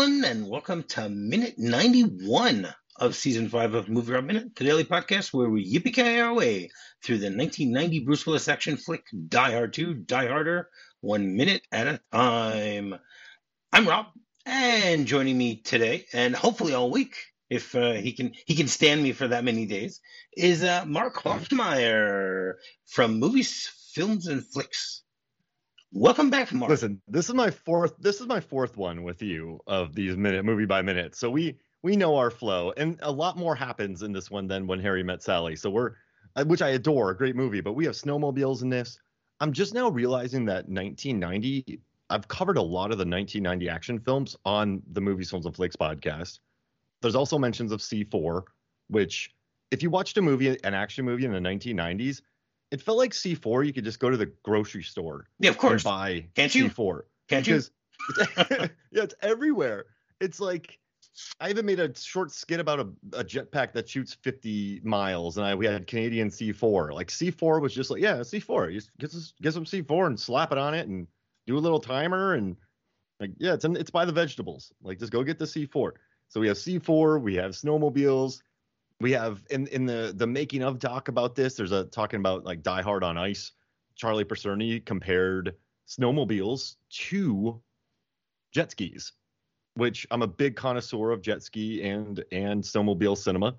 Everyone, and welcome to minute 91 of season 5 of Movie Rob Minute, the daily podcast where we yippee our way through the 1990 Bruce Willis action flick Die Hard 2, Die Harder, one minute at a time. I'm Rob, and joining me today, and hopefully all week, if uh, he can he can stand me for that many days, is uh, Mark Hofmeyer from Movies, Films, and Flix. Welcome back, Mark. Listen, this is my fourth. This is my fourth one with you of these minute movie by minute. So we we know our flow, and a lot more happens in this one than when Harry met Sally. So we're, uh, which I adore, a great movie. But we have snowmobiles in this. I'm just now realizing that 1990. I've covered a lot of the 1990 action films on the Movies, Films, and Flix podcast. There's also mentions of C4, which, if you watched a movie, an action movie in the 1990s, it felt like C4. You could just go to the grocery store, yeah, of course. and buy Can't you? C4. Can't you? Yeah, it's everywhere. It's like I even made a short skit about a, a jetpack that shoots 50 miles, and I we had Canadian C4. Like C4 was just like, yeah, C4. You just get some, get some C4 and slap it on it, and do a little timer, and like yeah, it's in, it's by the vegetables. Like just go get the C4. So we have C4, we have snowmobiles, we have in in the the making of doc about this. There's a talking about like Die Hard on Ice. Charlie Picerni compared snowmobiles to jet skis, which I'm a big connoisseur of jet ski and and snowmobile cinema.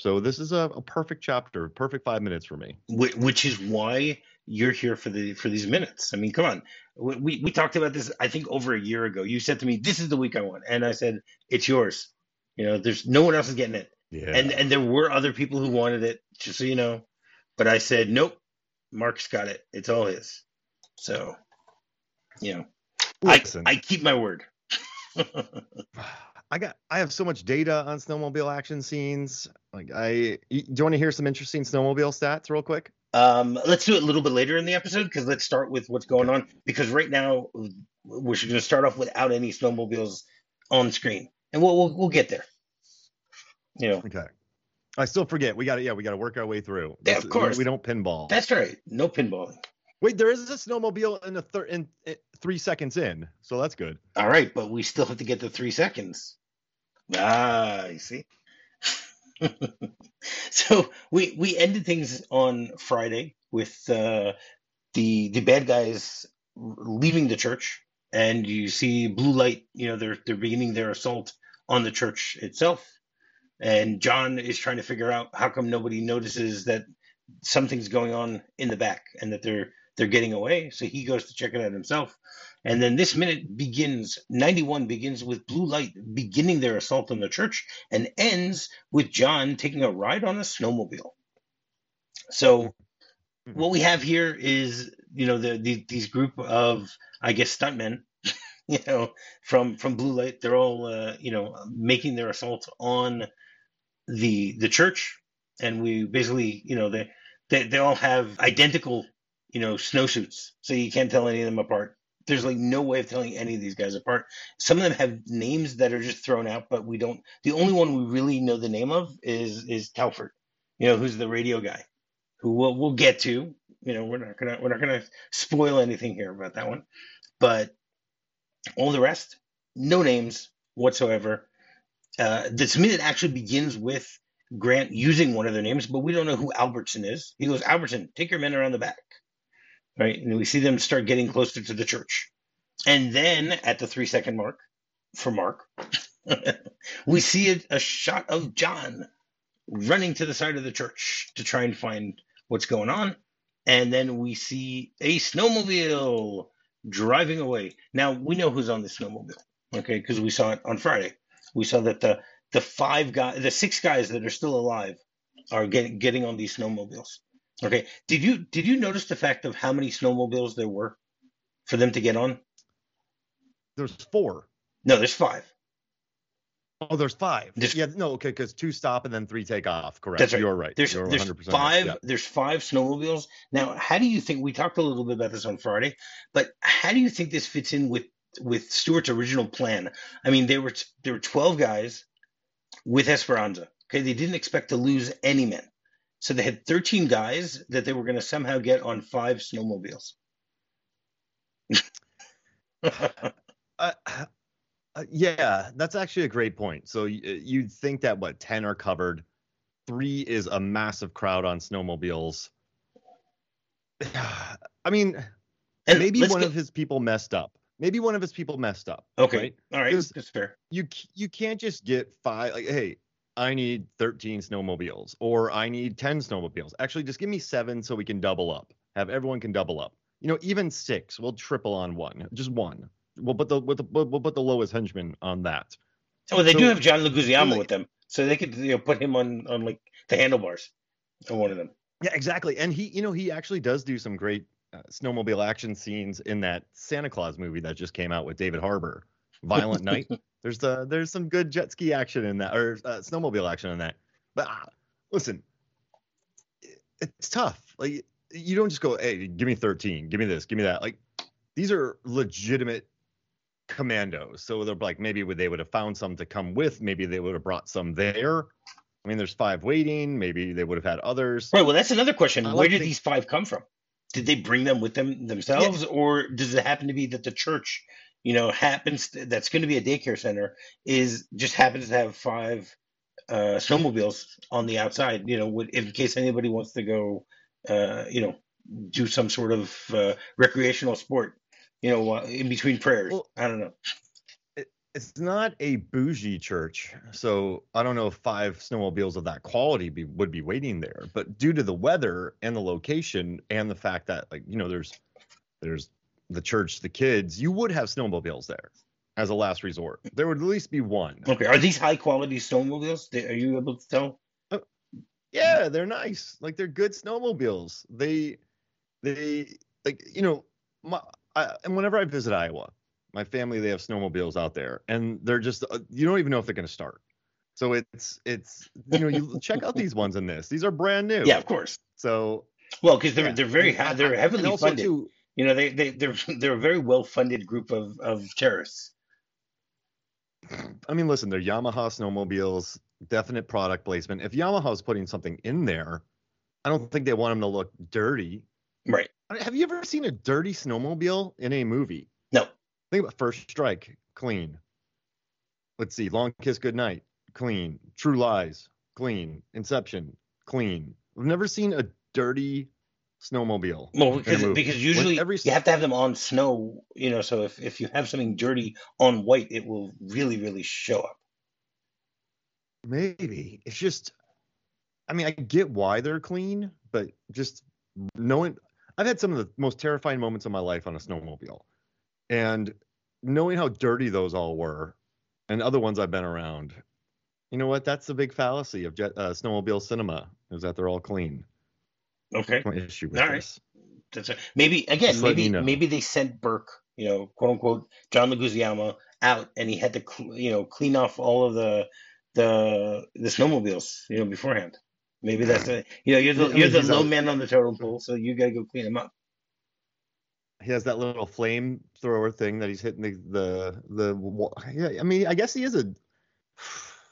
So this is a, a perfect chapter, perfect five minutes for me. Wh- which is why you're here for the for these minutes. I mean, come on. We we talked about this I think over a year ago. You said to me, "This is the week I want," and I said, "It's yours." You know, there's no one else is getting it, Yeah. and and there were other people who wanted it, just so you know. But I said, "Nope, Mark's got it. It's all his." So, you know, I Listen, I keep my word. I got I have so much data on snowmobile action scenes. Like I do you want to hear some interesting snowmobile stats real quick? Um, let's do it a little bit later in the episode because let's start with what's going on. Because right now we're going to start off without any snowmobiles on screen, and we'll we'll, we'll get there. You know, Okay. I still forget. We got to yeah, we got to work our way through. Yeah, This- of course. We, don't pinball. that's right. No pinballing. Wait, there is a snowmobile in the third in, in three seconds in, so that's good. All right, but we still have to get the three seconds. Ah, you see. so we we ended things on Friday with uh, the the bad guys leaving the church, and you see blue light. You know they're they're beginning their assault on the church itself, and John is trying to figure out how come nobody notices that something's going on in the back and that they're they're getting away. So he goes to check it out himself. And then this minute begins, 91 begins with blue light beginning their assault on the church and ends with John taking a ride on a snowmobile. So what we have here is, you know, the, the these group of, I guess, stuntmen, you know, from from blue light. They're all, uh, you know, making their assault on the the church, and we basically, you know, they they, they all have identical, you know, snowsuits, so you can't tell any of them apart there's like no way of telling any of these guys apart. Some of them have names that are just thrown out, but we don't. The only one we really know the name of is is Telford, you know, who's the radio guy, who we'll we'll get to. You know, we're not gonna we're not gonna spoil anything here about that one, but all the rest, no names whatsoever. Uh, this minute actually begins with Grant using one of their names, but we don't know who Albertson is. He goes, Albertson, take your men around the back right? And we see them start getting closer to the church. And then at the three second mark for Mark, we see a, a shot of John running to the side of the church to try and find what's going on. And then we see a snowmobile driving away. Now we know who's on the snowmobile, okay? Because we saw it on Friday. We saw that the the five guys, the six guys that are still alive, are getting getting on these snowmobiles. Okay. Did you did you notice the fact of how many snowmobiles there were for them to get on? There's four. No, there's five. Oh, there's five. There's- yeah, no, okay, because two stop and then three take off. Correct. That's right. You're right. There's You're there's 100% right. five Yeah. there's five snowmobiles. Now, how do you think we talked a little bit about this on Friday, but how do you think this fits in with with Stuart's original plan? I mean, there were there were 12 guys with Esperanza. Okay, they didn't expect to lose any men. So they had 13 guys that they were going to somehow get on five snowmobiles. Uh, Uh, yeah, that's actually a great point. So y- you'd think that what ten are covered, three is a massive crowd on snowmobiles. I mean, And maybe one get- of his people messed up. Maybe one of his people messed up. Okay, right? all right, that's fair. You you can't just get five. Like, hey, I need thirteen snowmobiles, or I need ten snowmobiles. Actually, just give me seven so we can double up. Have everyone can double up. You know, even six. We'll triple on one. Just one. We'll put the with the we'll put the lowest henchman on that. Oh, they do have John Leguizamo like- with them, so they could you know put him on on like the handlebars on one of them. Yeah, exactly. And he, you know, he actually does do some great uh, snowmobile action scenes in that Santa Claus movie that just came out with David Harbour, Violent Night. There's the there's some good jet ski action in that, or uh, snowmobile action in that. But uh, listen, it- it's tough. Like you don't just go, hey, give me 13, give me this, give me that. Like these are legitimate commandos. So they're like maybe they would have found some to come with. Maybe they would have brought some there. I mean, there's five waiting. Maybe they would have had others. Right. Well, that's another question. Where like did these five come from? Did they bring them with them themselves, or does it happen to be that the church, you know, happens that's going to be a daycare center is just happens to have five uh, snowmobiles on the outside? You know, would, in case anybody wants to go, uh, you know, do some sort of uh, recreational sport, you know, in between prayers. Well- I don't know. It's not a bougie church, so I don't know if five snowmobiles of that quality be, would be waiting there. But due to the weather and the location and the fact that, like, you know, there's there's the church, the kids, you would have snowmobiles there as a last resort. There would at least be one. Okay, are these high quality snowmobiles? Are you able to tell? Uh, yeah, they're nice. Like they're good snowmobiles. They they like you know, my I, and whenever I visit Iowa, my family they have snowmobiles out there, and they're just uh, you don't even know if they're going to start. So it's it's you know you check out these ones in this. These are brand new. Yeah, of course. So Well, because they're yeah. they're very And ha- I- they're heavily funded. too, You know, they they they're they're a very well funded group of of terrorists. I mean, listen, they're Yamaha snowmobiles, definite product placement. If Yamaha's putting something in there, I don't think they want them to look dirty. Right. Have you ever seen a dirty snowmobile in a movie? Think about First Strike, clean. Let's see, Long Kiss Goodnight, clean. True Lies, clean. Inception, clean. I've never seen a dirty snowmobile. Well, because because usually every you have to have them on snow. You know, so if if you have something dirty on white, it will really really show up. Maybe it's just. I mean, I get why they're clean, but just knowing, I've had some of the most terrifying moments of my life on a snowmobile, and knowing how dirty those all were, and other ones I've been around. You know what? That's the big fallacy of jet, uh, snowmobile cinema is that they're all clean. Okay. My issue with All right. this. That's a, maybe again, Just maybe you know. maybe they sent Burke, you know, quote unquote, John Leguizamo out, and he had to, you know, clean off all of the the the snowmobiles, you know, beforehand. Maybe that's a, you know, you're the you're the low man on the totem pole, so you got to go clean them up. He has that little flamethrower thing that he's hitting the the the. Yeah, I mean, I guess he is a.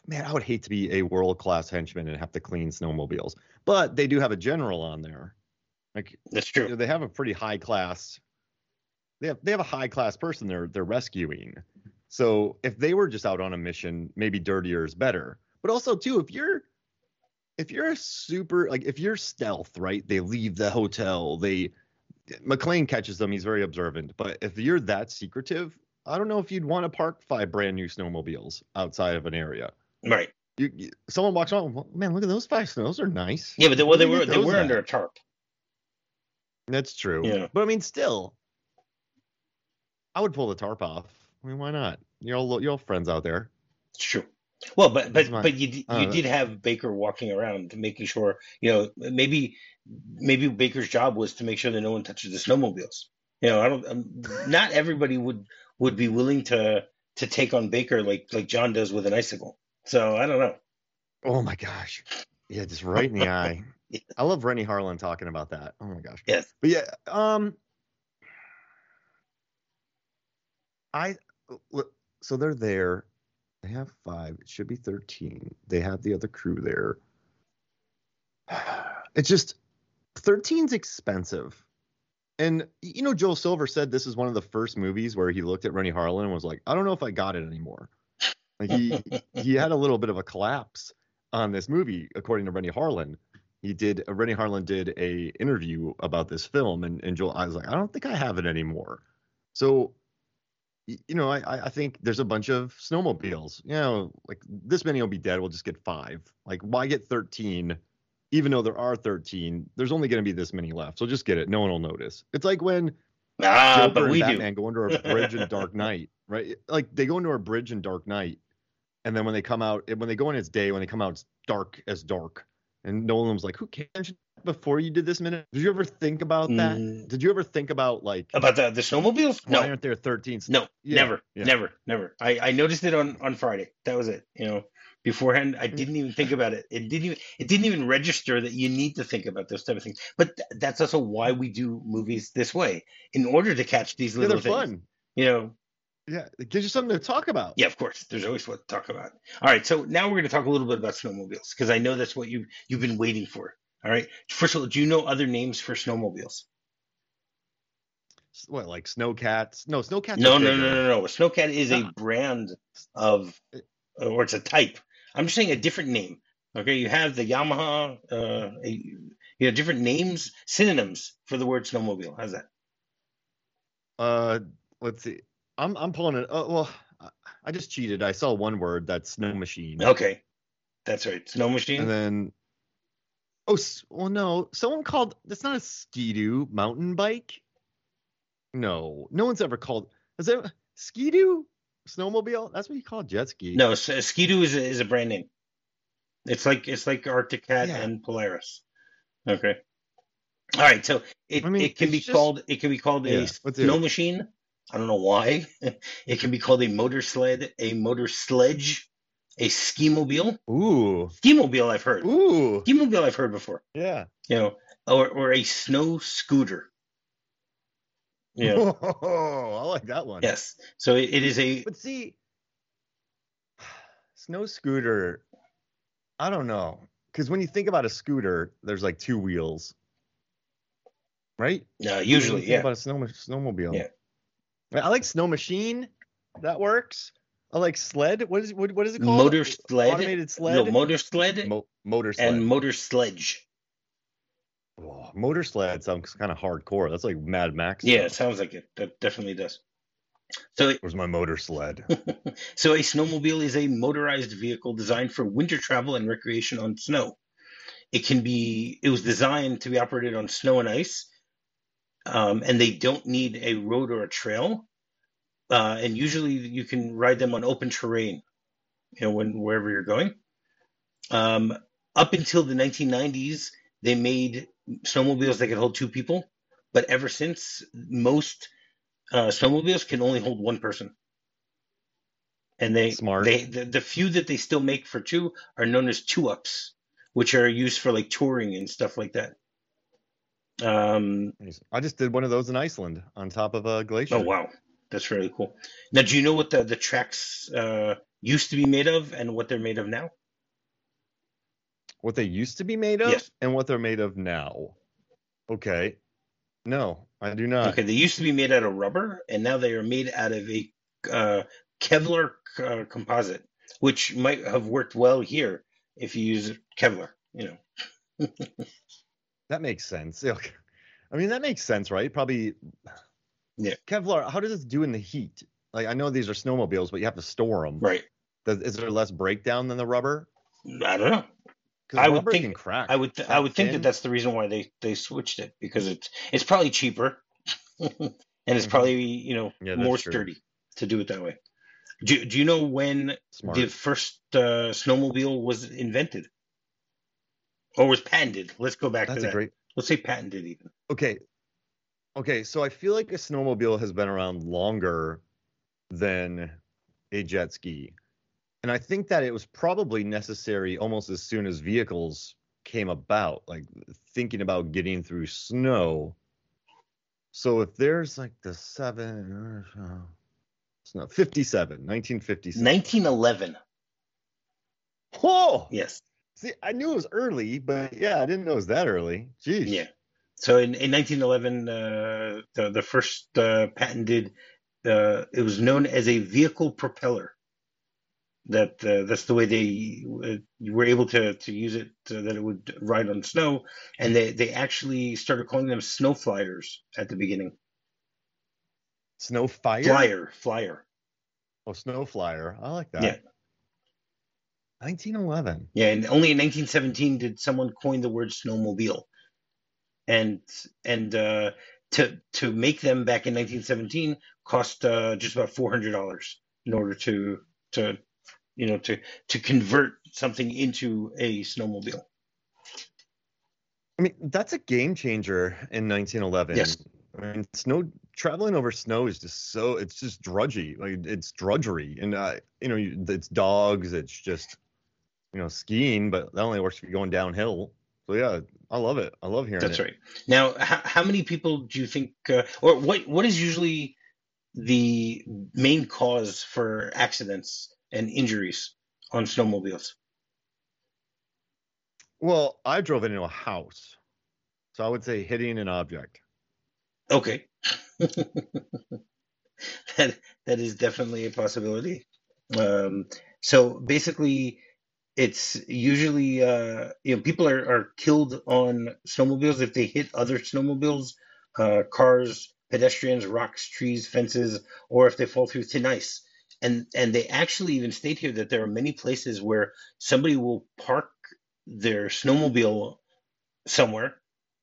Man, I would hate to be a world class henchman and have to clean snowmobiles, but they do have a general on there. Like That's true. they have a pretty high class. They have they have a high class person they're they're rescuing. So if they were just out on a mission, maybe dirtier is better. But also too, if you're if you're a super like if you're stealth, right? They leave the hotel. They McClane catches them. He's very observant. But if you're that secretive, I don't know if you'd want to park five brand new snowmobiles outside of an area. Right. You, you someone walks on, "Well, man, look at those five snows. Those are nice. Yeah, but they, well, they were they were those under a tarp. That's true. Yeah. But I mean, still, I would pull the tarp off. I mean, why not? You're all you're all friends out there. True. Well, but but but you you know. did have Baker walking around making sure you know maybe maybe Baker's job was to make sure that no one touches the snowmobiles. You know, I don't. Um, not everybody would would be willing to to take on Baker like like John does with an icicle. So I don't know. Oh my gosh. Yeah, just right in the eye. Yeah. I love Renny Harlin talking about that. Oh my gosh. Yes. But yeah, um I so they're there. They have five. It should be 13. They have the other crew there. It's just 13's expensive. And you know, Joel Silver said this is one of the first movies where he looked at Renny Harlin and was like, I don't know if I got it anymore. Like he he had a little bit of a collapse on this movie, according to Renny Harlin. He did uh, Renny Harlin did a interview about this film, and, and Joel I was like, I don't think I have it anymore. So you know, I I think there's a bunch of snowmobiles. You know, like this many will be dead. We'll just get five. Like, why get 13? Even though there are 13, there's only going to be this many left. So just get it. No one will notice. It's like when Ah, Joker but and we Batman do. go under a bridge in Dark Knight, right? Like they go into a bridge in Dark Knight, and then when they come out, when they go in, it's day. When they come out, it's dark as dark. And Nolan was like, "Who cares?" Before you did this minute, did you ever think about that? Mm. Did you ever think about like About the the snowmobiles? why No, aren't there 13? no, Yeah, never, yeah. never, never. I I noticed it on on Friday. That was it. You know, beforehand, I didn't even think about it. It didn't even it didn't even register that you need to think about those type of things. But th- that's also why we do movies this way, in order to catch these Yeah, little they're things. fun. You know, Yeah, it gives you something to talk about. Yeah, of course. There's always what to talk about. All right, so now we're going to talk a little bit about snowmobiles because I know that's what you you've been waiting for. All right. First of all, do you know other names for snowmobiles? What like snowcats? No, snowcats. No, no, no, no, no. Snowcat is a brand of, or it's a type. I'm just saying a different name. Okay, you have the Yamaha, uh, a, you know, different names, synonyms for the word snowmobile. How's that? Uh, let's see. I'm I'm pulling it. Uh, well, I just cheated. I saw one word that's snow machine. Okay, that's right. Snow machine. And then, oh, well, no, someone called. That's not a skidoo mountain bike. No, no one's ever called. Is it skidoo snowmobile? That's what you call jet ski. No, S- uh, Ski-Doo is a, is a brand name. It's like it's like Arctic Cat Yeah. and Polaris. Okay. All right, so it, I mean, it can be just- called it can be called a Yeah, let's snow it. machine. I don't know why. It can be called a motor sled, a motor sledge, a ski mobile. Ooh, Ski mobile I've heard. ooh, Ski mobile I've heard before. yeah. You know, or or a snow scooter. Yeah. Oh, I like that one. yes. So it, it is a But see, snow scooter, I don't know. Because when you think about a scooter, there's like two wheels, right? uh, usually yeah. About a snow, snowmobile. Yeah. I like snow machine. That works. I like sled. What is what, what is it called? Motor sled. Automated sled. No, motor sled Mo- motor sled. and motor sledge. Oh, motor sled sounds kind of hardcore. That's like Mad Max. Yeah, it sounds like it. That definitely does. So, Where's my motor sled? so a snowmobile is a motorized vehicle designed for winter travel and recreation on snow. It can be. It was designed to be operated on snow and ice, um, and they don't need a road or a trail. Uh, and usually, you can ride them on open terrain. You know, when wherever you're going. Um, up until the 1990s, they made snowmobiles that could hold two people, but ever since, most uh, snowmobiles can only hold one person. And they Smart. they the, the few that they still make for two are known as two ups, which are used for like touring and stuff like that. Um, I just did one of those in Iceland on top of a glacier. oh wow, that's really cool. Now, do you know what the the tracks uh, used to be made of and what they're made of now? What they used to be made of Yes. and what they're made of now. Okay. No, I do not. Okay, they used to be made out of rubber, and now they are made out of a uh, Kevlar uh, composite, which might have worked well here if you use Kevlar. You know, That makes sense. Okay. I mean, that makes sense, right? Probably. Yeah. Kevlar, how does this do in the heat? Like, I know these are snowmobiles, but you have to store them. right? Does, is there less breakdown than the rubber? I don't know. I would think- can crack. I would th- I would think that that's the reason why they they switched it because it's it's probably cheaper, and it's Mhm. probably you know Yeah, more true. sturdy to do it that way. Do Do you know when Smart. the first uh, snowmobile was invented or was patented? Let's go back That's to that. great. Let's say patented even. Okay. Okay, so I feel like a snowmobile has been around longer than a jet ski. And I think that it was probably necessary almost as soon as vehicles came about, like thinking about getting through snow. So if there's like the seven, uh, it's not 57, 1957. 1911. Whoa! Yes. See, I knew it was early, but yeah, I didn't know it was that early. Jeez. Yeah. So in, in 1911, uh, the the first uh, patented uh, it was known as a vehicle propeller. That uh, that's the way they uh, were able to to use it uh, that it would ride on snow, and they they actually started calling them snow flyers at the beginning. Snow fire. Flyer, flyer. Oh, snow flyer. I like that. Yeah. 1911. Yeah, and only in 1917 did someone coin the word snowmobile, and and uh, to to make them back in 1917 cost uh, just about 400 dollars in order to to you know to to convert something into a snowmobile. I mean, that's a game changer in 1911. Yes. I mean, snow traveling over snow is just so it's just drudgy, like it's drudgery, and uh, you know, it's dogs, it's just you know skiing, but that only works if you're going downhill. So yeah, I love it. I love hearing That's it. right. Now, how, how many people do you think, uh, or what what is usually the main cause for accidents and injuries on snowmobiles? Well, I drove into a house, so I would say hitting an object. Okay. that that is definitely a possibility. Um, so basically, it's usually uh, you know people are, are killed on snowmobiles if they hit other snowmobiles, uh, cars, pedestrians, rocks, trees, fences, or if they fall through thin ice. And and they actually even state here that there are many places where somebody will park their snowmobile somewhere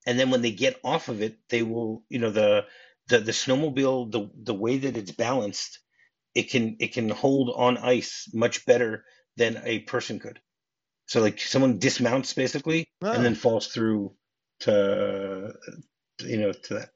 and then when they get off of it they will you know the the, the snowmobile the the way that it's balanced it can it can hold on ice much better than a person could so like someone dismounts basically and then Oh. falls through to you know to that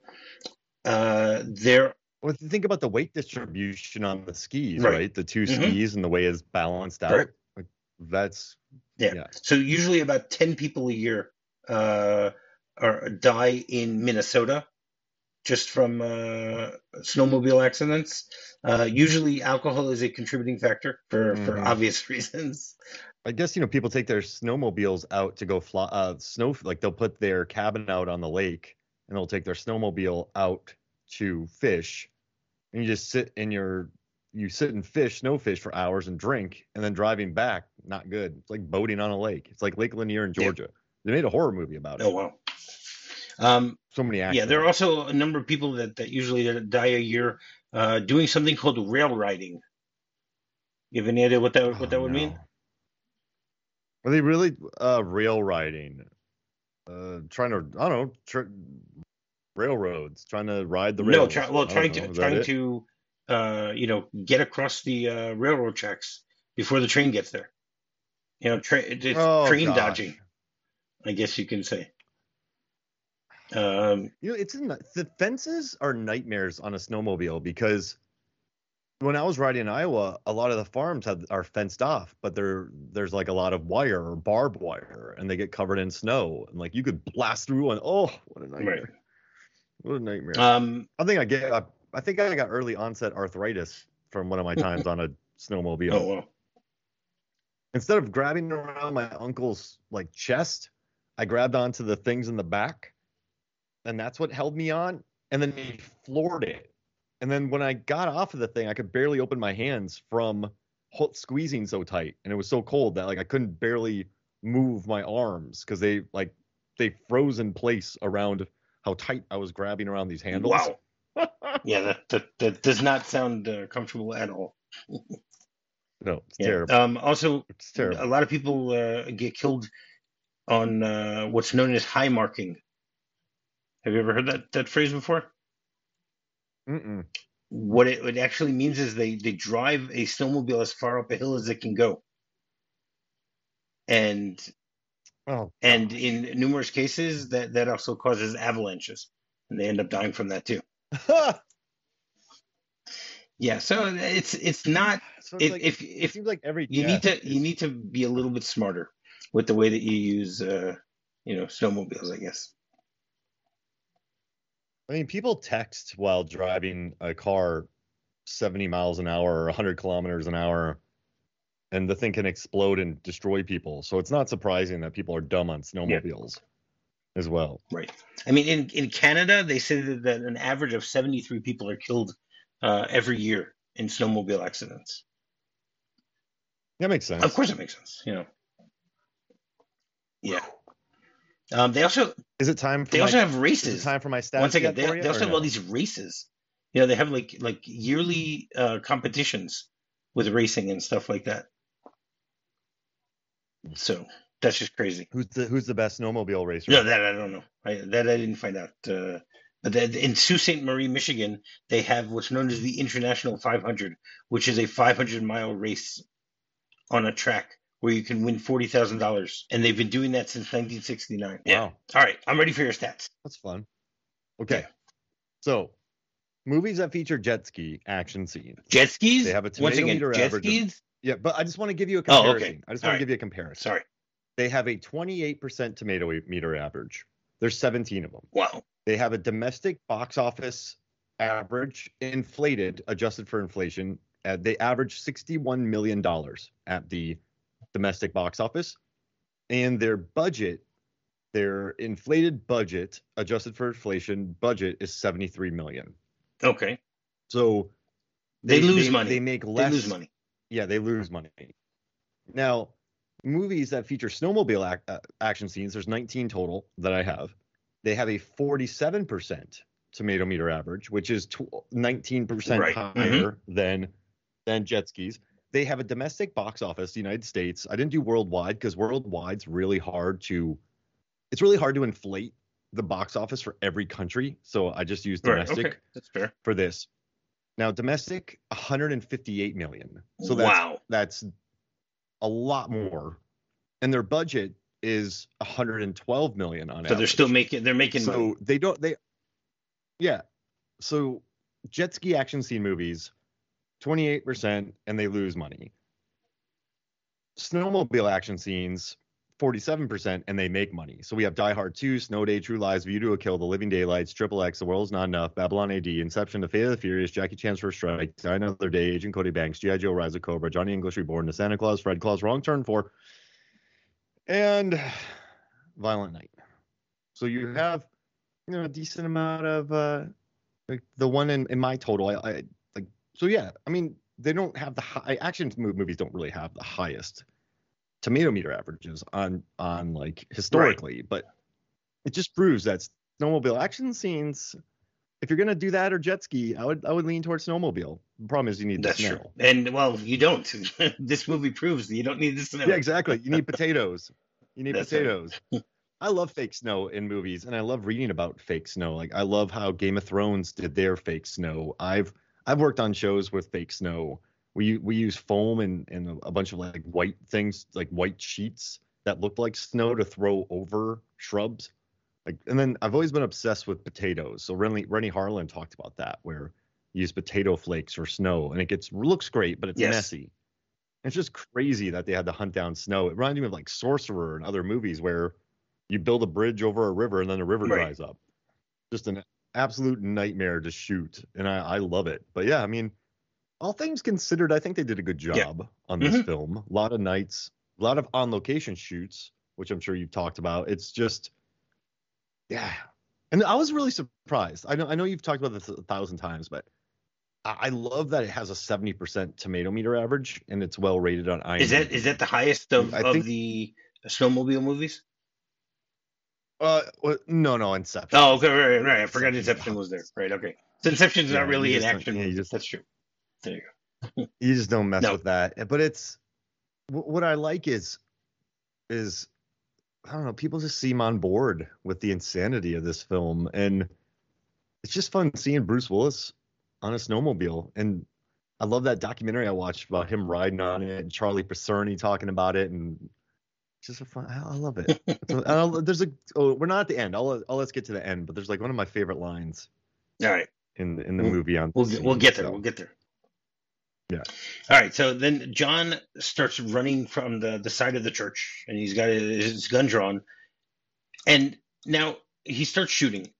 uh there Well, think about the weight distribution on the skis, Right. right? The 2 Mhm. skis and the way it's balanced out. Correct. Like, that's Yeah. Yeah. So usually about 10 people a year uh, are, die in Minnesota just from uh, snowmobile accidents. Uh, usually alcohol is a contributing factor for, for Mhm. obvious reasons. I guess you know people take their snowmobiles out to go fly uh snow like they'll put their cabin out on the lake and they'll take their snowmobile out to fish and you just sit in your you sit and fish snow fish for hours and drink and then driving back not good it's like boating on a lake it's like lake lanier in Yeah. georgia they made a horror movie about it Oh, wow. Um, so many accidents yeah, there are also a number of people that, that usually die a year uh, doing something called rail riding. You have any idea what that, what that Oh, would mean? Are they really uh rail riding? Uh trying to I don't know, tr- railroads, trying to ride the No, rails. try, well, trying know, to trying it? to uh, you know get across the uh, railroad tracks before the train gets there. You know, tra- it's Oh, train gosh. dodging, I guess you can say. Um, You know, it's in the, the fences are nightmares on a snowmobile because when I was riding in Iowa, a lot of the farms have are fenced off, but there there's like a lot of wire or barbed wire, and they get covered in snow, and like you could blast through and oh, what a nightmare! right. What a nightmare! Um, I think I get I, I think I got early onset arthritis from one of my times on a snowmobile. oh well. Instead of grabbing around my uncle's like chest, I grabbed onto the things in the back, and that's what held me on. And then he floored it. And then when I got off of the thing, I could barely open my hands from squeezing so tight, and it was so cold that like I couldn't barely move my arms because they like they froze in place around how tight I was grabbing around these handles. Wow. Yeah, that, that that does not sound uh, comfortable at all. no, it's Yeah. terrible. Um, also, It's terrible. a lot of people uh, get killed on uh, what's known as high marking. Have you ever heard that that phrase before? Mm-mm. What it, it actually means is they, they drive a snowmobile as far up a hill as it can go. And Oh, and in numerous cases that, that also causes avalanches. And they end up dying from that too. Yeah, so it's it's not so it's if like, if it seems like every you need to you need to be a little bit smarter with the way that you use uh you know snowmobiles, I guess. I mean, people text while driving a car 70 miles an hour or 100 kilometers an hour, and the thing can explode and destroy people. So it's not surprising that people are dumb on snowmobiles. as well. Right. I mean, in, in Canada, they say that, that an average of 73 people are killed uh, every year in snowmobile accidents. That makes sense. Of course, it makes sense. You know. Yeah. Um, they also Is it time? For they my, also have races. time for my stats? One second, they, they also have all these races. You know, they have like like yearly uh, competitions with racing and stuff like that. So that's just crazy. Who's the Who's the best snowmobile racer? No, that I don't know. I, that I didn't find out. Uh, but that, in Sault Ste. Marie, Michigan, they have what's known as the International 500, which is a 500 mile race on a track where you can win forty thousand dollars, and they've been doing that since 1969. Yeah. Wow, All right, I'm ready for your stats. that's fun. Okay, Yeah. so movies that feature jet ski action scenes. Jet skis. They have a tomato again, meter jet average of- skis. Yeah, but I just want to give you a comparison. Oh, okay. comparison. I just want All right. to give you a comparison. Sorry. They have a 28% tomato meter average. There's 17 of them. Wow. They have a domestic box office average inflated, adjusted for inflation. Uh, they average 61 million dollars at the domestic box office, and their budget, their inflated budget, adjusted for inflation, budget is 73 million. Okay. So They lose money. They make They less. lose money. Yeah, they lose money. Now, movies that feature snowmobile ac- uh, action scenes, there's 19 total that I have. They have a 47% tomato meter average, which is tw- 19% Right. higher than than jet skis. They have a domestic box office, the United States. I didn't do worldwide because worldwide's really hard to it's really hard to inflate the box office for every country. So I just used Right. domestic Okay. That's fair. for this. Now, domestic, 158 million. So that's wow. that's a lot more, and their budget is 112 million on So average. they're still making. They're making so money. they don't they, yeah. So jet ski action scene movies, 28 percent, and they lose money. Snowmobile action scenes. 47% and they make money. So we have Die Hard 2, Snow Day, True Lies, View to a Kill, The Living Daylights, Triple X, The World's Not Enough, Babylon AD, Inception, The Fate of the Furious, Jackie Chan's First Strike, Die Another Day, Agent Cody Banks, G.I. Joe, Rise of Cobra, Johnny English Reborn, The Santa Claus, Fred Claus, Wrong Turn 4, and Violent Night. So you have, you know, a decent amount of uh like the one in, in my total. I, I so yeah, I mean, they don't have the high action movies don't really have the highest tomato meter averages on on like historically, but it just proves that snowmobile action scenes if you're gonna do that or jet ski, I would I would lean towards snowmobile. The problem is you need That's the snow. true. And well, you don't. this movie proves that you don't need the snow. Yeah, exactly. You need potatoes. You need That's right. potatoes. I love fake snow in movies, and I love reading about fake snow. Like I love how Game of Thrones did their fake snow. I've I've worked on shows with fake snow. We we use foam and and a bunch of like white things, like white sheets that look like snow to throw over shrubs. Like, and then I've always been obsessed with potatoes. So Renny Renny Harlin talked about that, where you use potato flakes or snow, and it gets looks great, but it's Yes. messy. It's just crazy that they had to hunt down snow. It reminded me of like Sorcerer and other movies where you build a bridge over a river and then the river Right. dries up. Just an absolute nightmare to shoot, and I, I love it. But yeah, I mean, all things considered, I think they did a good Yeah. job on this Mhm. film. A lot of nights, a lot of on location shoots, which I'm sure you've talked about. It's just, yeah. And I was really surprised. I know I know you've talked about this a thousand times, but I, I love that it has a 70% tomato meter average and it's well rated on IMDb. Is that is that the highest of, I of think- the snowmobile movies? Uh, no, no, Inception. Oh, okay, right, right, right. I forgot Inception was there. Right, okay. So Inception's Yeah, not really an action yeah, just- That's true. There you go. you just don't mess No. with that. But it's what I like is is I don't know, people just seem on board with the insanity of this film, and it's just fun seeing Bruce Willis on a snowmobile. And I love that documentary I watched about him riding on it, and Charlie Picerni talking about it, and just a fun. I, love it. So, there's a oh, we're not at the end. I'll I'll let's get to the end, but there's like one of my favorite lines All right. in in the We'll- movie on. We'll get, we'll get there. so. We'll get there. Yeah. All right. So then John starts running from the, the side of the church and he's got his gun drawn. And now he starts shooting.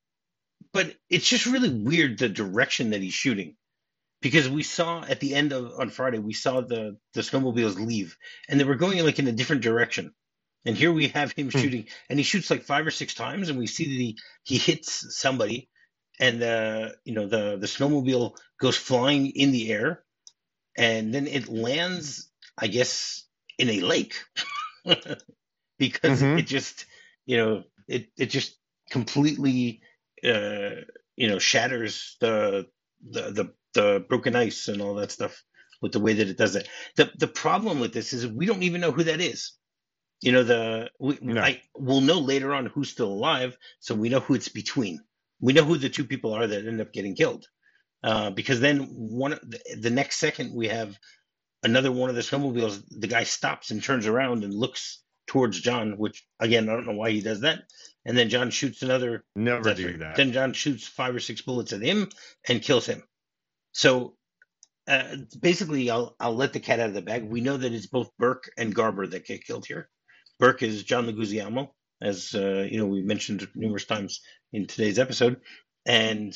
But it's just really weird the direction that he's shooting. Because we saw at the end of on Friday, we saw the, the snowmobiles leave and they were going like in a different direction. And here we have him Hmm. shooting, and he shoots like five or six times, and we see that he he hits somebody, and the you know the the snowmobile goes flying in the air, and then it lands, I guess, in a lake, because Mhm. it just you know it it just completely uh, you know shatters the the the the broken ice and all that stuff with the way that it does it. The the problem with this is we don't even know who that is. You know the we, No. I we'll know later on who's still alive, so we know who it's between. We know who the two people are that end up getting killed, uh, because then one the, next second we have another one of the snowmobiles. The guy stops and turns around and looks towards John, which again I don't know why he does that. And then John shoots another Never do that. Then John shoots five or six bullets at him and kills him. So uh, basically, I'll I'll let the cat out of the bag. We know that it's both Burke and Garber that get killed here. Burke is John Leguizamo, as uh, you know we mentioned numerous times in today's episode, and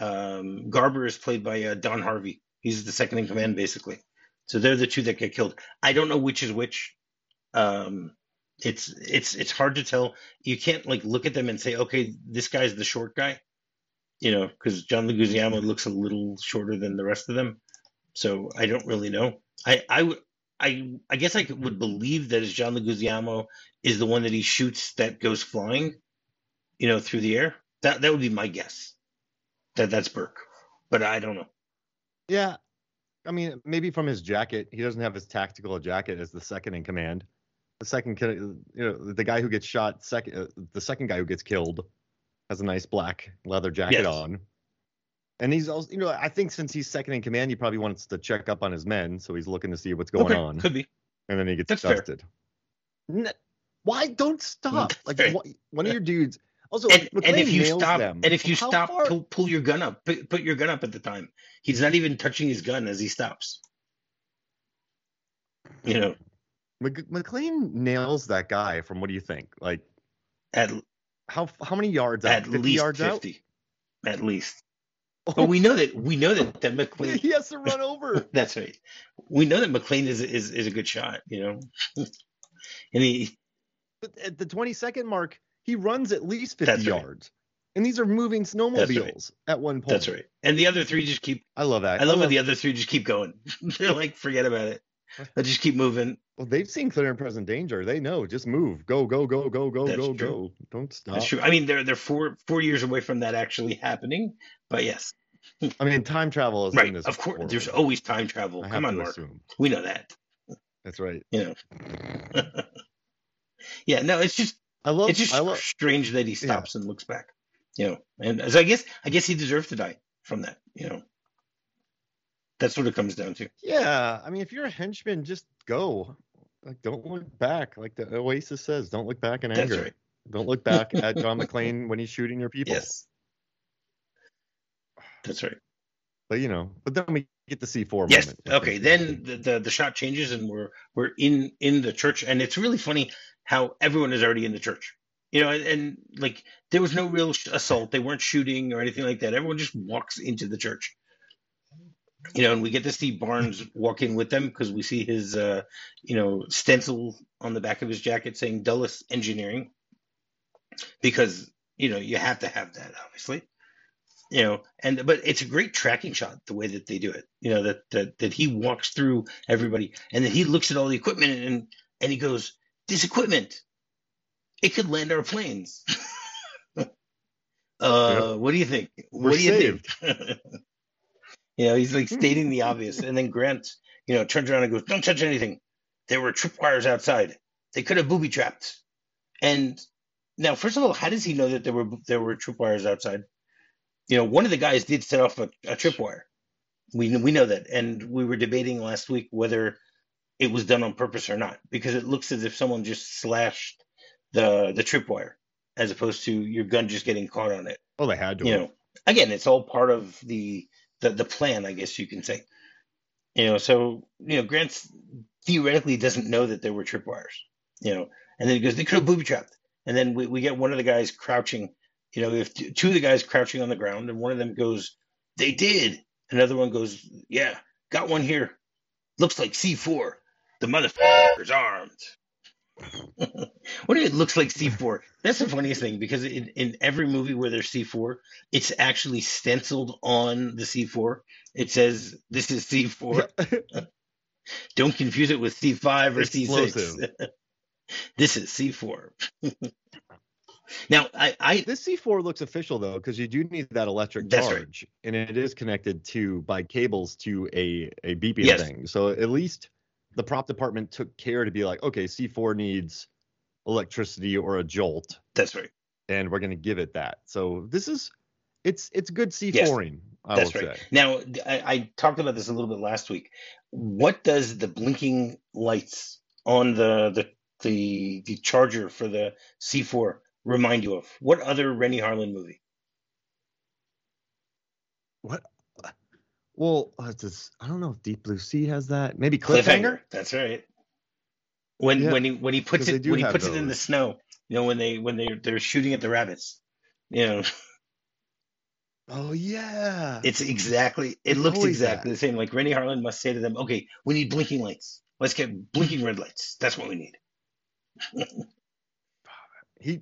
um, Garber is played by uh, Don Harvey. He's the second in command, basically. So they're the two that get killed. I don't know which is which. Um, it's it's it's hard to tell. You can't like look at them and say, okay, this guy's the short guy, you know, because John Leguizamo looks a little shorter than the rest of them. So I don't really know. I I would I I guess I would believe that it's John Leguizamo is the one that he shoots that goes flying, you know, through the air. That that would be my guess. That that's Burke, but I don't know. Yeah. I mean, maybe from his jacket, he doesn't have his tactical jacket as the second in command. The second, you know, the guy who gets shot, second, uh, the second guy who gets killed, has a nice black leather jacket Yes. on. And he's also, you know, I think since he's second in command, he probably wants to check up on his men, so he's looking to see what's going okay, on, could be. and then he gets That's dusted. N- Why don't stop? Like wh- one of your dudes. Also, and, and if you stop them. and if you How stop far- pull, pull your gun up put, put your gun up at the time he's not even touching his gun as he stops you know McClane nails that guy from what do you think? Like at how how many yards out? at 50 least yards 50 at least out. But we know that we know that that mcclane he has to run over. that's right we know that mcclane is is, is a good shot you know and he But at the 20 second mark, he runs at least 50 That's right. yards. And these are moving snowmobiles at one point. that's right and the other three just keep I love that. i love how the other three just keep going they're like forget about it they just keep moving Well, they've seen clear and present danger. They know. Just move. Go, go, go, go, go, That's go, true. go. Don't stop. that's true i mean they're they're four four years away from that actually happening but yes I mean, time travel is right of course world. there's always time travel I come on mark assume. we know that That's right. you know yeah no it's just I love. it's just I love. strange that he stops and looks back you know and so i guess i guess he deserved to die from that you know that's what it comes down to Yeah, I mean, if you're a henchman, just go. Like, don't look back. Like the Oasis says, don't look back in that's anger. right Don't look back at John McClane when he's shooting your people. yes that's right But you know, but then we get the C4 yes moment. okay then the, the the shot changes and we're we're in in the church and it's really funny how everyone is already in the church you know and, and like there was no real assault they weren't shooting or anything like that everyone just walks into the church you know and we get to see barnes walk in with them because we see his uh you know stencil on the back of his jacket saying dulles engineering. Because you know you have to have that obviously. You know and but it's a great tracking shot the way that they do it you know that that, that he walks through everybody and then he looks at all the equipment and and he goes this equipment it could land our planes. Uh what do you think? We're what do you think you know he's like hmm. stating the obvious and then grant you know turns around and goes don't touch anything there were tripwires outside they could have booby trapped and now first of all how does he know that there were there were tripwires outside you know, one of the guys did set off a, a tripwire. We we know that, and we were debating last week whether it was done on purpose or not, because it looks as if someone just slashed the the tripwire, as opposed to your gun just getting caught on it. Oh, they had to. You have. know, again, it's all part of the the the plan, I guess you can say. You know, so you know, Grant theoretically doesn't know that there were tripwires. You know, and then he goes, they could have booby trapped, and then we, we get one of the guys crouching you know, if two of the guys crouching on the ground, and one of them goes, "They did." Another one goes, "Yeah, got one here. Looks like C4. The motherfucker's armed." what if it looks like C4? That's the funniest thing because in, in every movie where there's C4, it's actually stenciled on the C4. It says this is C4. Don't confuse it with C5 or Explosive. C6. this is C4. now, I, I This C4 looks official though, because you do need that electric That's right. charge, and it is connected to by cables to a a beeping Yes. thing. So at least the prop department took care to be like, okay, C4 needs electricity or a jolt, that's right. and we're gonna give it that. So this is it's it's good C4ing. I That's will right. say. Now, I, I talked about this a little bit last week. What does the blinking lights on the the the, the charger for the C4 remind you of? What other Renny Harlin movie? What? Well, uh, I don't know if Deep Blue Sea has that. Maybe Cliffhanger. Cliffhanger. That's right. When Yeah, when he when he puts it when he puts it in the snow, you know when they when they they're shooting at the rabbits, you know Oh yeah. it's exactly it It's looks exactly that. the same. Like Renny Harlin must say to them, "Okay, we need blinking lights. Let's get blinking red lights. That's what we need." he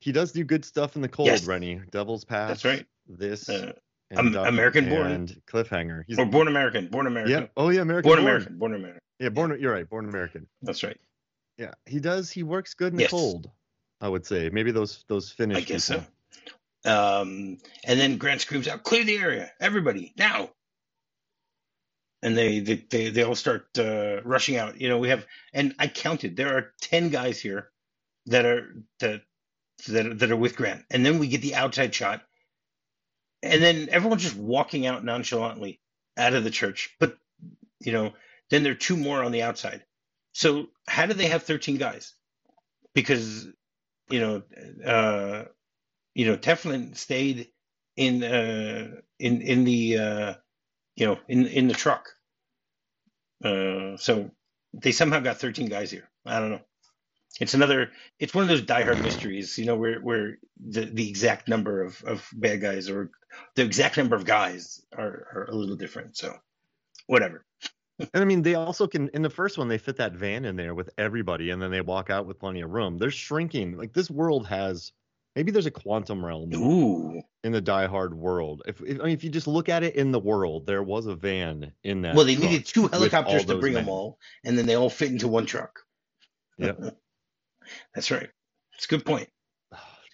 he does do good stuff in the cold, Yes. Renny. Devil's Pass. That's right. This Uh, and Duck American Born. and Cliffhanger. He's or Born American, Born American, yeah. Oh yeah, American Born Born. American, Born American. Yeah, Born. You're right. Born American. That's right. Yeah, he does. He works good in Yes. the cold. I would say maybe those those Finnish I guess people. so. Um, and then Grant screams out, "Clear the area, everybody, now!" And they they they, they all start uh, rushing out. You know, we have, and I counted. There are ten guys here that are that that that are with Grant, and then we get the outside shot, and then everyone's just walking out nonchalantly out of the church. But you know, then there are two more on the outside. So how do they have thirteen guys? Because you know, uh, you know, Teflon stayed in uh, in in the uh, you know in in the truck. Uh, so they somehow got 13 guys here. I don't know. It's another. It's one of those diehard mysteries, you know, where where the, the exact number of, of bad guys or the exact number of guys are, are a little different. So, whatever. And I mean, they also can in the first one they fit that van in there with everybody, and then they walk out with plenty of room. They're shrinking. Like this world has. Maybe there's a quantum realm Ooh. in the Die Hard world. If, if I mean, if you just look at it in the world, there was a van in that. Well, they needed two helicopters to bring men. them all, and then they all fit into one truck. Yep. That's right. It's a good point.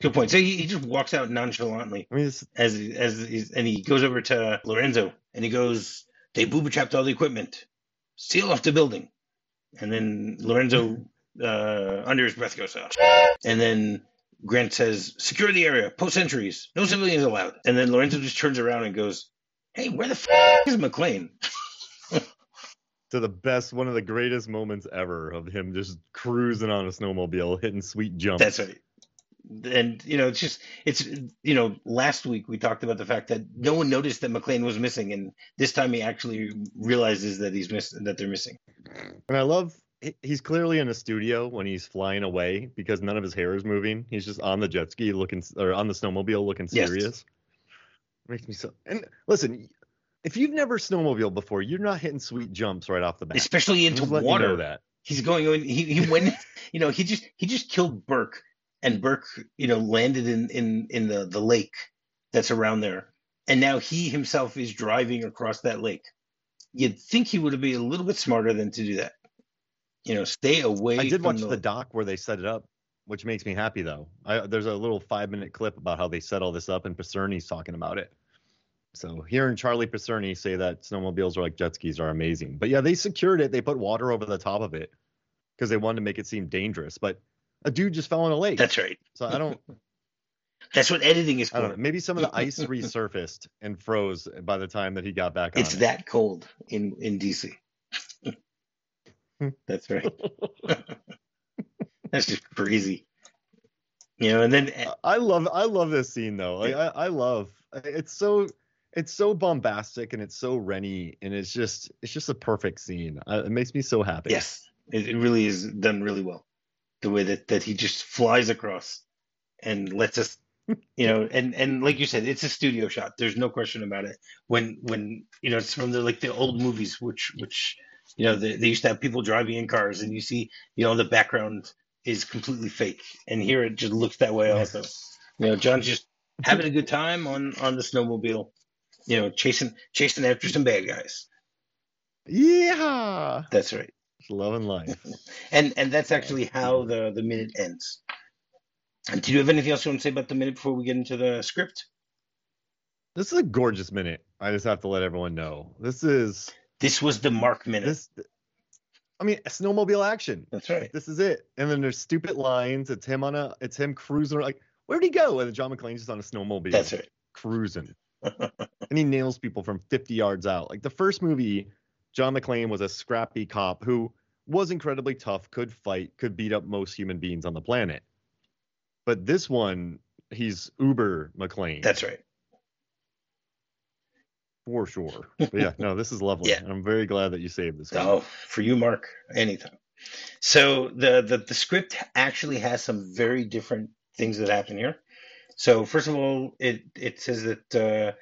Good point. So he, he just walks out nonchalantly I mean, as as he's, and he goes over to Lorenzo and he goes, "They booby trapped all the equipment. Seal off the building." And then Lorenzo, uh, under his breath, goes out. And then Grant says, "Secure the area. Post sentries. No civilians allowed." And then Lorenzo just turns around and goes, "Hey, where the f- is McClane?" to the best, one of the greatest moments ever of him just cruising on a snowmobile, hitting sweet jumps. That's right. And you know, it's just it's you know, last week we talked about the fact that no one noticed that McClane was missing, and this time he actually realizes that he's miss that they're missing. And I love he's clearly in a studio when he's flying away because none of his hair is moving. He's just on the jet ski looking or on the snowmobile looking serious. Yes. serious. Makes me so. And listen, if you've never snowmobiled before, you're not hitting sweet jumps right off the bat. Especially into letting you water. know that. He's going. He he went. You know, he just he just killed Burke, and Burke, you know, landed in in in the the lake that's around there, and now he himself is driving across that lake. You'd think he would have been a little bit smarter than to do that. You know, stay away. I did watch the doc where they set it up, which makes me happy though. I, there's a little five minute clip about how they set all this up, and Picerni's talking about it. So hearing Charlie Picerni say that snowmobiles are like jet skis are amazing. But yeah, they secured it. They put water over the top of it because they wanted to make it seem dangerous. But a dude just fell in a lake. That's right. so I don't. That's what editing is I don't for. Maybe some of the ice resurfaced and froze by the time that he got back on. It's it. that cold in in DC. Hmm. That's right. That's just crazy. You know, and then I love I love this scene though. Like I, I love it's so it's so bombastic and it's so Renny and it's just it's just a perfect scene. Uh, it makes me so happy. yes, it, it really is done really well. The way that that he just flies across and lets us, you know, and and like you said, it's a studio shot. There's no question about it. When when you know it's from the like the old movies, which which you know they, they used to have people driving in cars, and you see you know the background is completely fake, and here it just looks that way also. You know, John's just having a good time on on the snowmobile. You know, chasing chasing after some bad guys. Yeah, That's right, Love and life. and and that's actually how the the minute ends. And do you have anything else you want to say about the minute before we get into the script? This is a gorgeous minute. I just have to let everyone know. This is This was the Mark minute. this. I mean, snowmobile action. That's right. This is it. And then there's stupid lines. It's him on a. It's him cruising. Like, where'd he go? And John McClane's just on a snowmobile. That's right. cruising. and he nails people from 50 yards out. Like the first movie, John McClane was a scrappy cop who was incredibly tough, could fight, could beat up most human beings on the planet. But this one, he's uber McClane That's right. for sure. But yeah, no, this is lovely. Yeah. I'm very glad that you saved this one. Oh, for you, Mark, anytime. So the, the the script actually has some very different things that happen here. So first of all, it it says that uh,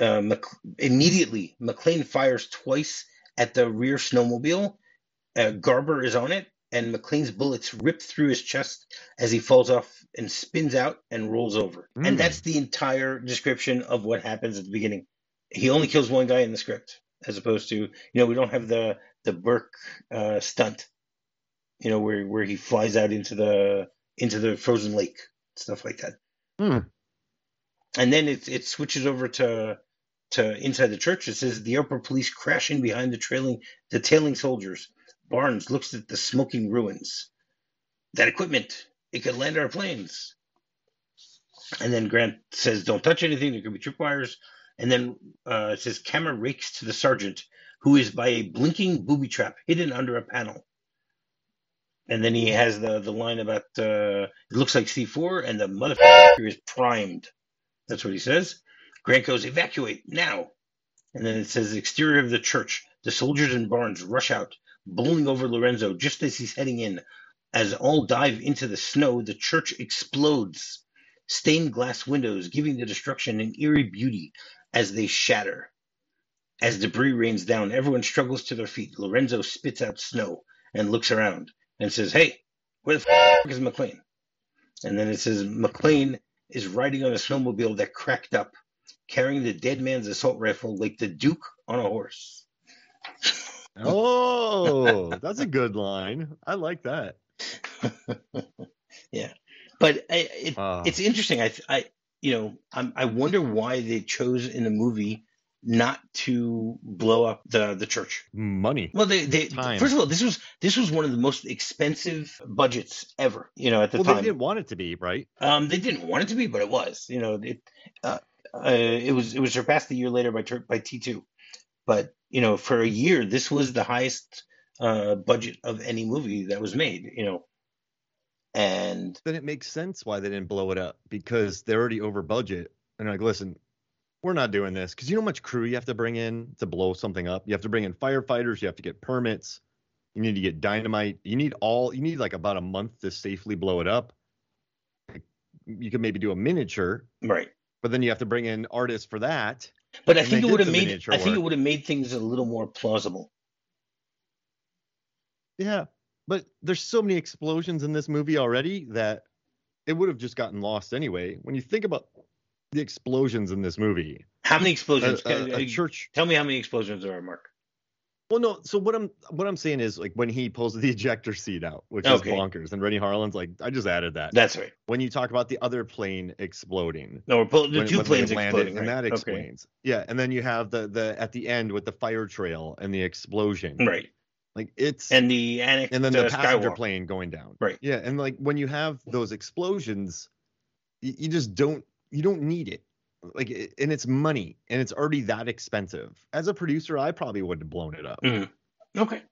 uh, Mc, immediately McClane fires twice at the rear snowmobile. Uh, Garber is on it, and McClane's bullets rip through his chest as he falls off and spins out and rolls over. Mm. And that's the entire description of what happens at the beginning. He only kills one guy in the script, as opposed to you know we don't have the the Burke uh, stunt, you know where where he flies out into the into the frozen lake, stuff like that. Hmm. And then it it switches over to to inside the church. It says the upper police crashing behind the trailing the tailing soldiers. Barnes looks at the smoking ruins. That equipment, it could land our planes. And then Grant says, "Don't touch anything. There could be tripwires." And then uh, it says, "Camera rakes to the sergeant, who is by a blinking booby trap hidden under a panel." And then he has the the line about uh, it looks like C4 and the motherfucker is primed. That's what he says. Grant goes, "Evacuate now." And then it says, "Exterior of the church. The soldiers and Barnes rush out, bowling over Lorenzo just as he's heading in. As all dive into the snow, the church explodes. Stained glass windows giving the destruction an eerie beauty as they shatter. As debris rains down, everyone struggles to their feet. Lorenzo spits out snow and looks around and says, Hey, where the f is McClane? And then it says, McClane is riding on a snowmobile that cracked up, carrying the dead man's assault rifle like the Duke on a horse. Oh, that's a good line. I like that. Yeah, but I, it, Ah. it's interesting. I, I, you know, I'm, I wonder why they chose in the movie not to blow up the the church. Money. Well, they, they Time. first of all, this was this was one of the most expensive budgets ever. You know, at the Well, time, they didn't want it to be, right? um, they didn't want it to be, but it was. You know, it uh, uh, it was it was surpassed a year later by by T two, but you know, for a year, this was the highest uh, budget of any movie that was made. You know, and Then it makes sense why they didn't blow it up because they're already over budget. And they're like, listen, we're not doing this because you know how much crew you have to bring in to blow something up. You have to bring in firefighters. You have to get permits. You need to get dynamite. You need all. You need like about a month to safely blow it up. You could maybe do a miniature, right. but then you have to bring in artists for that. But I think it would have made I think it would have made things a little more plausible. Yeah, but there's so many explosions in this movie already that it would have just gotten lost anyway. When you think about the explosions in this movie, How many explosions? a- Can- a uh, church. Tell me how many explosions there are, Mark. Well, no. So what I'm what I'm saying is like when he pulls the ejector seat out, which Okay. is bonkers, and Renny Harlin's like, I just added that. That's right. When you talk about the other plane exploding, No, we're pulling the when, two when planes landed, exploding. and right. that Okay. explains. Yeah, and then you have the the at the end with the fire trail and the explosion. Right. Like it's And the annex and then the uh, passenger Skywalker. plane going down. Right. Yeah, and like when you have those explosions, you, you just don't you don't need it. Like and it's money and it's already that expensive. As a producer, I probably would have blown it up Mhm. Okay.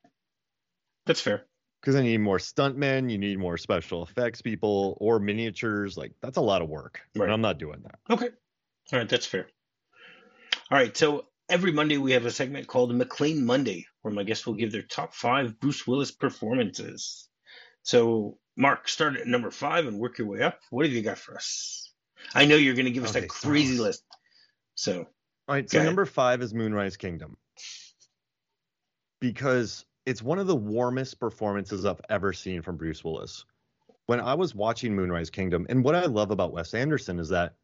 That's fair. because i need more stuntmen, you need more special effects people or miniatures. Like that's a lot of work. Right. And I'm not doing that. Okay. All right, that's fair. All right, so every Monday we have a segment called McClane Monday, where my guests will give their top five Bruce Willis performances. So, Mark, start at number five and work your way up. What have you got for us? I know you're going to give us Okay, a crazy so- list. So, All right, so ahead. number five is Moonrise Kingdom because it's one of the warmest performances I've ever seen from Bruce Willis. when I was watching Moonrise Kingdom, and what I love about Wes Anderson is that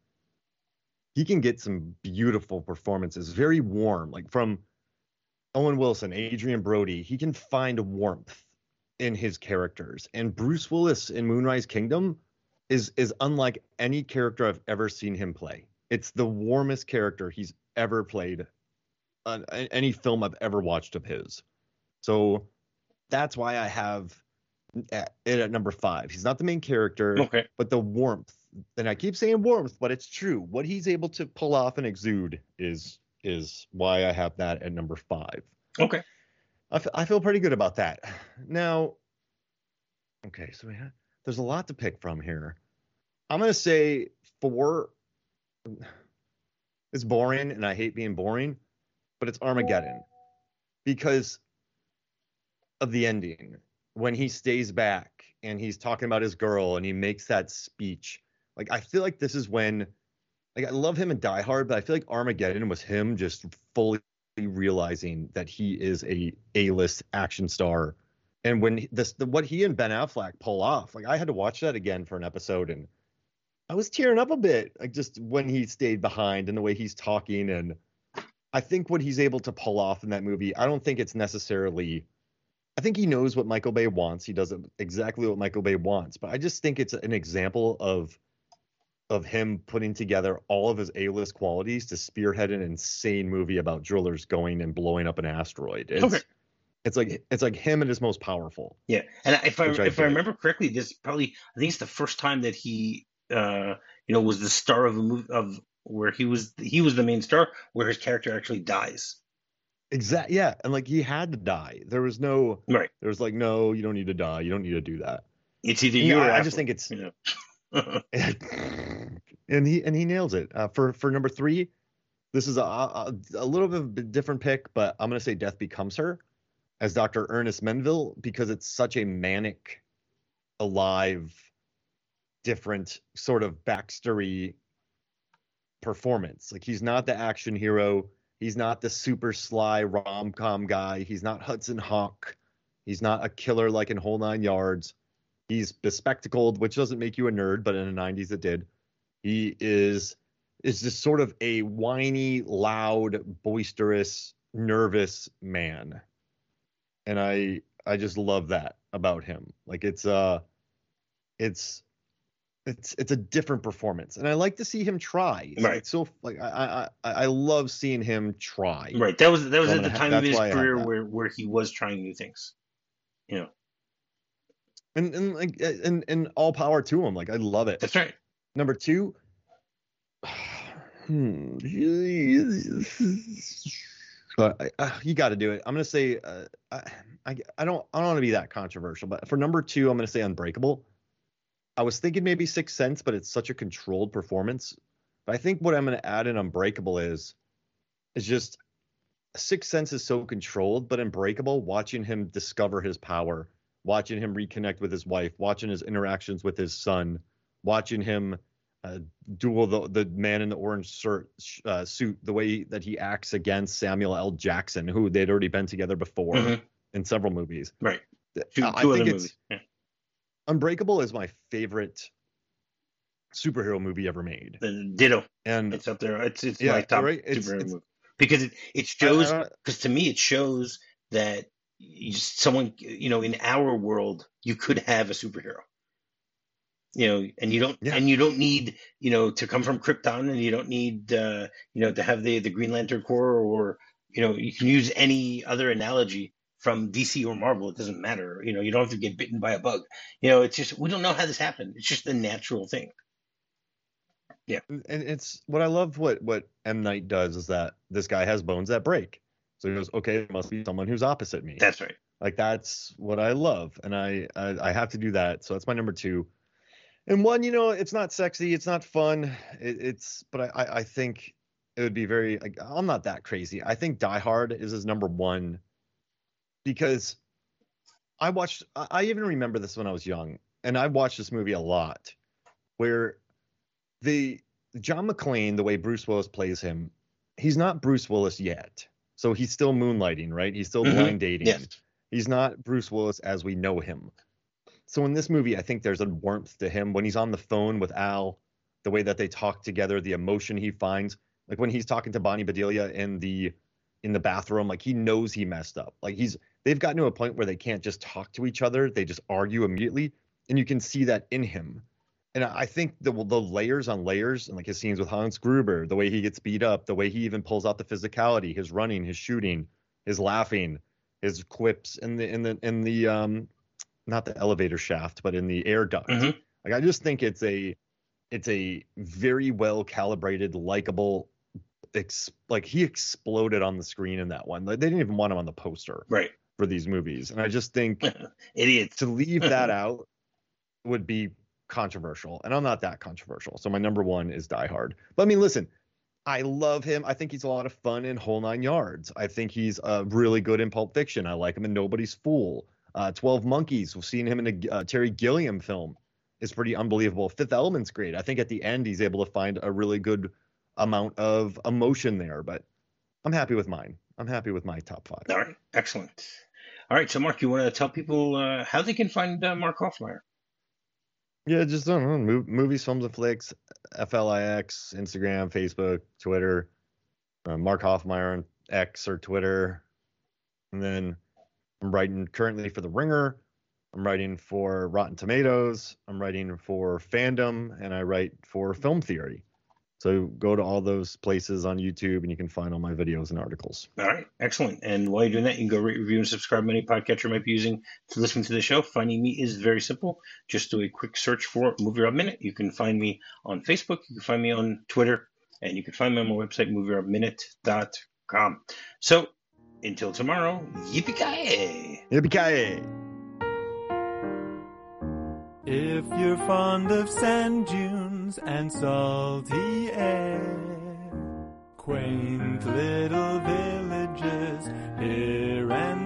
he can get some beautiful performances, very warm, like from Owen Wilson, Adrien Brody. He can find warmth in his characters, and Bruce Willis in Moonrise Kingdom is is unlike any character I've ever seen him play. It's the warmest character he's ever played on any film I've ever watched of his. So that's why I have uh, it at number five. He's not the main character, Okay. but the warmth. And I keep saying warmth, but it's true. What he's able to pull off and exude is is why I have that at number five. Okay. I, f- I feel pretty good about that. Now, okay, so we have, there's a lot to pick from here. I'm gonna say four. It's boring, and I hate being boring, but it's Armageddon because of the ending when he stays back and he's talking about his girl and he makes that speech. Like I feel like this is when, like I love him in Die Hard, but I feel like Armageddon was him just fully realizing that he is a A-list action star. And when this, the, what he and Ben Affleck pull off, like I had to watch that again for an episode, and I was tearing up a bit, like just when he stayed behind and the way he's talking, and I think what he's able to pull off in that movie, I don't think it's necessarily. I think he knows what Michael Bay wants. He does exactly what Michael Bay wants, but I just think it's an example of of him putting together all of his A-list qualities to spearhead an insane movie about drillers going and blowing up an asteroid. It's, Okay. It's like it's like him at his most powerful. Yeah, and if I Which I if I remember correctly, this probably I think it's the first time that he uh you know was the star of a movie of where he was he was the main star where his character actually dies. Exactly. Yeah, and like he had to die. There was no. Right. There was like no, you don't need to die. You don't need to do that. It's either Yeah, you or I just think it's you know. and he and he nails it uh, for for number three. This is a, a a little bit of a different pick, but I'm gonna say Death Becomes Her as Dr. Ernest Menville because it's such a manic, alive, different sort of backstory performance. Like he's not the action hero. He's not the super sly rom com guy. He's not Hudson Hawk. He's not a killer like in Whole Nine Yards. He's bespectacled, which doesn't make you a nerd, but in the 90s it did. He is is just sort of a whiny, loud, boisterous, nervous man. And I I just love that about him. Like it's uh it's it's it's a different performance. And I like to see him try. It's, Right. It's so like I I I love seeing him try. right. That was that was So at the ha- time of his why I have career where where he was trying new things. You know. And and like and and all power to him. Like I love it. That's right. Number two. Hmm. I- uh, you got to do it. I'm gonna say uh, I, I I don't I don't want to be that controversial, but for number two, I'm gonna say Unbreakable. I was thinking maybe Sixth Sense, but it's such a controlled performance. But I think what I'm gonna add in Unbreakable is is just Sixth Sense is so controlled, but Unbreakable, watching him discover his power, watching him reconnect with his wife, watching his interactions with his son, watching him uh, duel the the man in the orange shirt, uh, suit, the way that he acts against Samuel L. Jackson, who they'd already been together before Mhm. in several movies. Right. Two, I two other think it's Yeah. Unbreakable is my favorite superhero movie ever made, Ditto. and It's up there. It's it's Yeah, my top right? It's- superhero it's- movie because it it I- I shows because to me it shows that you someone you know in our world you could have a superhero you know and you don't Yeah. and you don't need you know to come from krypton and you don't need uh you know to have the the green lantern corps or you know you can use any other analogy from dc or marvel it doesn't matter you know you don't have to get bitten by a bug you know it's just we don't know how this happened it's just a natural thing yeah and it's what I love. What what M. Night does is that this guy has bones that break. So he goes, okay, it must be someone who's opposite me. that's right Like that's what I love, and I, I I have to do that. So that's my number two. And one, you know, it's not sexy, it's not fun. It, it's, but I, I think it would be very. Like, I'm not that crazy. I think Die Hard is his number one because I watched. I, even remember this when I was young, and I watched this movie a lot, where the John McClane, the way Bruce Willis plays him, he's not Bruce Willis yet. So he's still moonlighting, right? He's still Mhm. blind dating Yeah. he's not Bruce Willis as we know him. So in this movie, I think there's a warmth to him when he's on the phone with Al, the way that they talk together, the emotion he finds. Like when he's talking to Bonnie Bedelia in the in the bathroom, like he knows he messed up. Like he's they've gotten to a point where they can't just talk to each other; they just argue immediately, and you can see that in him. And I think the the layers on layers, and like his scenes with Hans Gruber, the way he gets beat up, the way he even pulls out the physicality, his running, his shooting, his laughing, his quips in the in the in the um not the elevator shaft, but in the air duct. Mhm. Like I just think it's a it's a very well calibrated, likable. Ex- like he exploded on the screen in that one. Like, they didn't even want him on the poster Right. for these movies, and I just think Idiots. to leave that out would be controversial, and I'm not that controversial. So my number one is Die Hard. But I mean, listen, I love him. I think he's a lot of fun in Whole Nine Yards. I think he's uh, really good in Pulp Fiction. I like him in Nobody's Fool. Uh, Twelve Monkeys. We've seen him in a uh, Terry Gilliam film. Is pretty unbelievable. Fifth Element's great. I think at the end he's able to find a really good amount of emotion there. But I'm happy with mine. I'm happy with my top five. All right. Excellent. All right. So, Mark, you want to tell people uh, how they can find uh, Mark Hofmeyer? Yeah, just I don't know, movies, films, and flicks, FLIX, Instagram, Facebook, Twitter, uh, Mark Hofmeyer on X or Twitter, and then I'm writing currently for The Ringer. I'm writing for Rotten Tomatoes. I'm writing for Fandom, and I write for Film Theory. So go to all those places on YouTube, and you can find all my videos and articles. All right, excellent. And while you're doing that, you can go rate, review, and subscribe on any podcatcher you might be using to listen to the show. Finding me is very simple. Just do a quick search for Movie Rob Minute. You can find me on Facebook. You can find me on Twitter, and you can find me on my website, MovieRobMinute.com. So until tomorrow, yippee-ki-yay! Yippee-ki-yay! If you're fond of sand dunes and salty air, quaint little villages here and